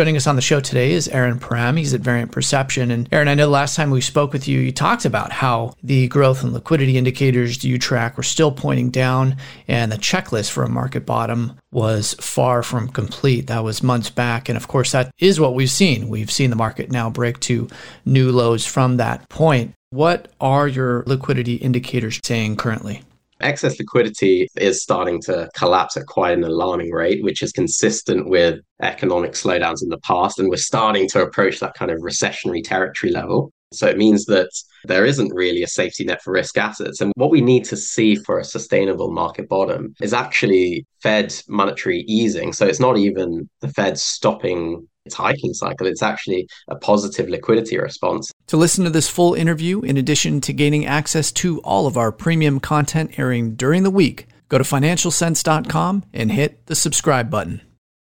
Joining us on the show today is Aaran Param. He's at Variant Perception. And Aaran, I know last time we spoke with you, you talked about how the growth and liquidity indicators you track were still pointing down, and the checklist for a market bottom was far from complete. That was months back. And of course, that is what we've seen. We've seen the market now break to new lows from that point. What are your liquidity indicators saying currently? Excess liquidity is starting to collapse at quite an alarming rate, which is consistent with economic slowdowns in the past. And we're starting to approach that kind of recessionary territory level. So it means that there isn't really a safety net for risk assets. And what we need to see for a sustainable market bottom is actually Fed monetary easing. So it's not even the Fed stopping its hiking cycle, it's actually a positive liquidity response. To listen to this full interview, in addition to gaining access to all of our premium content airing during the week, go to financialsense.com and hit the subscribe button.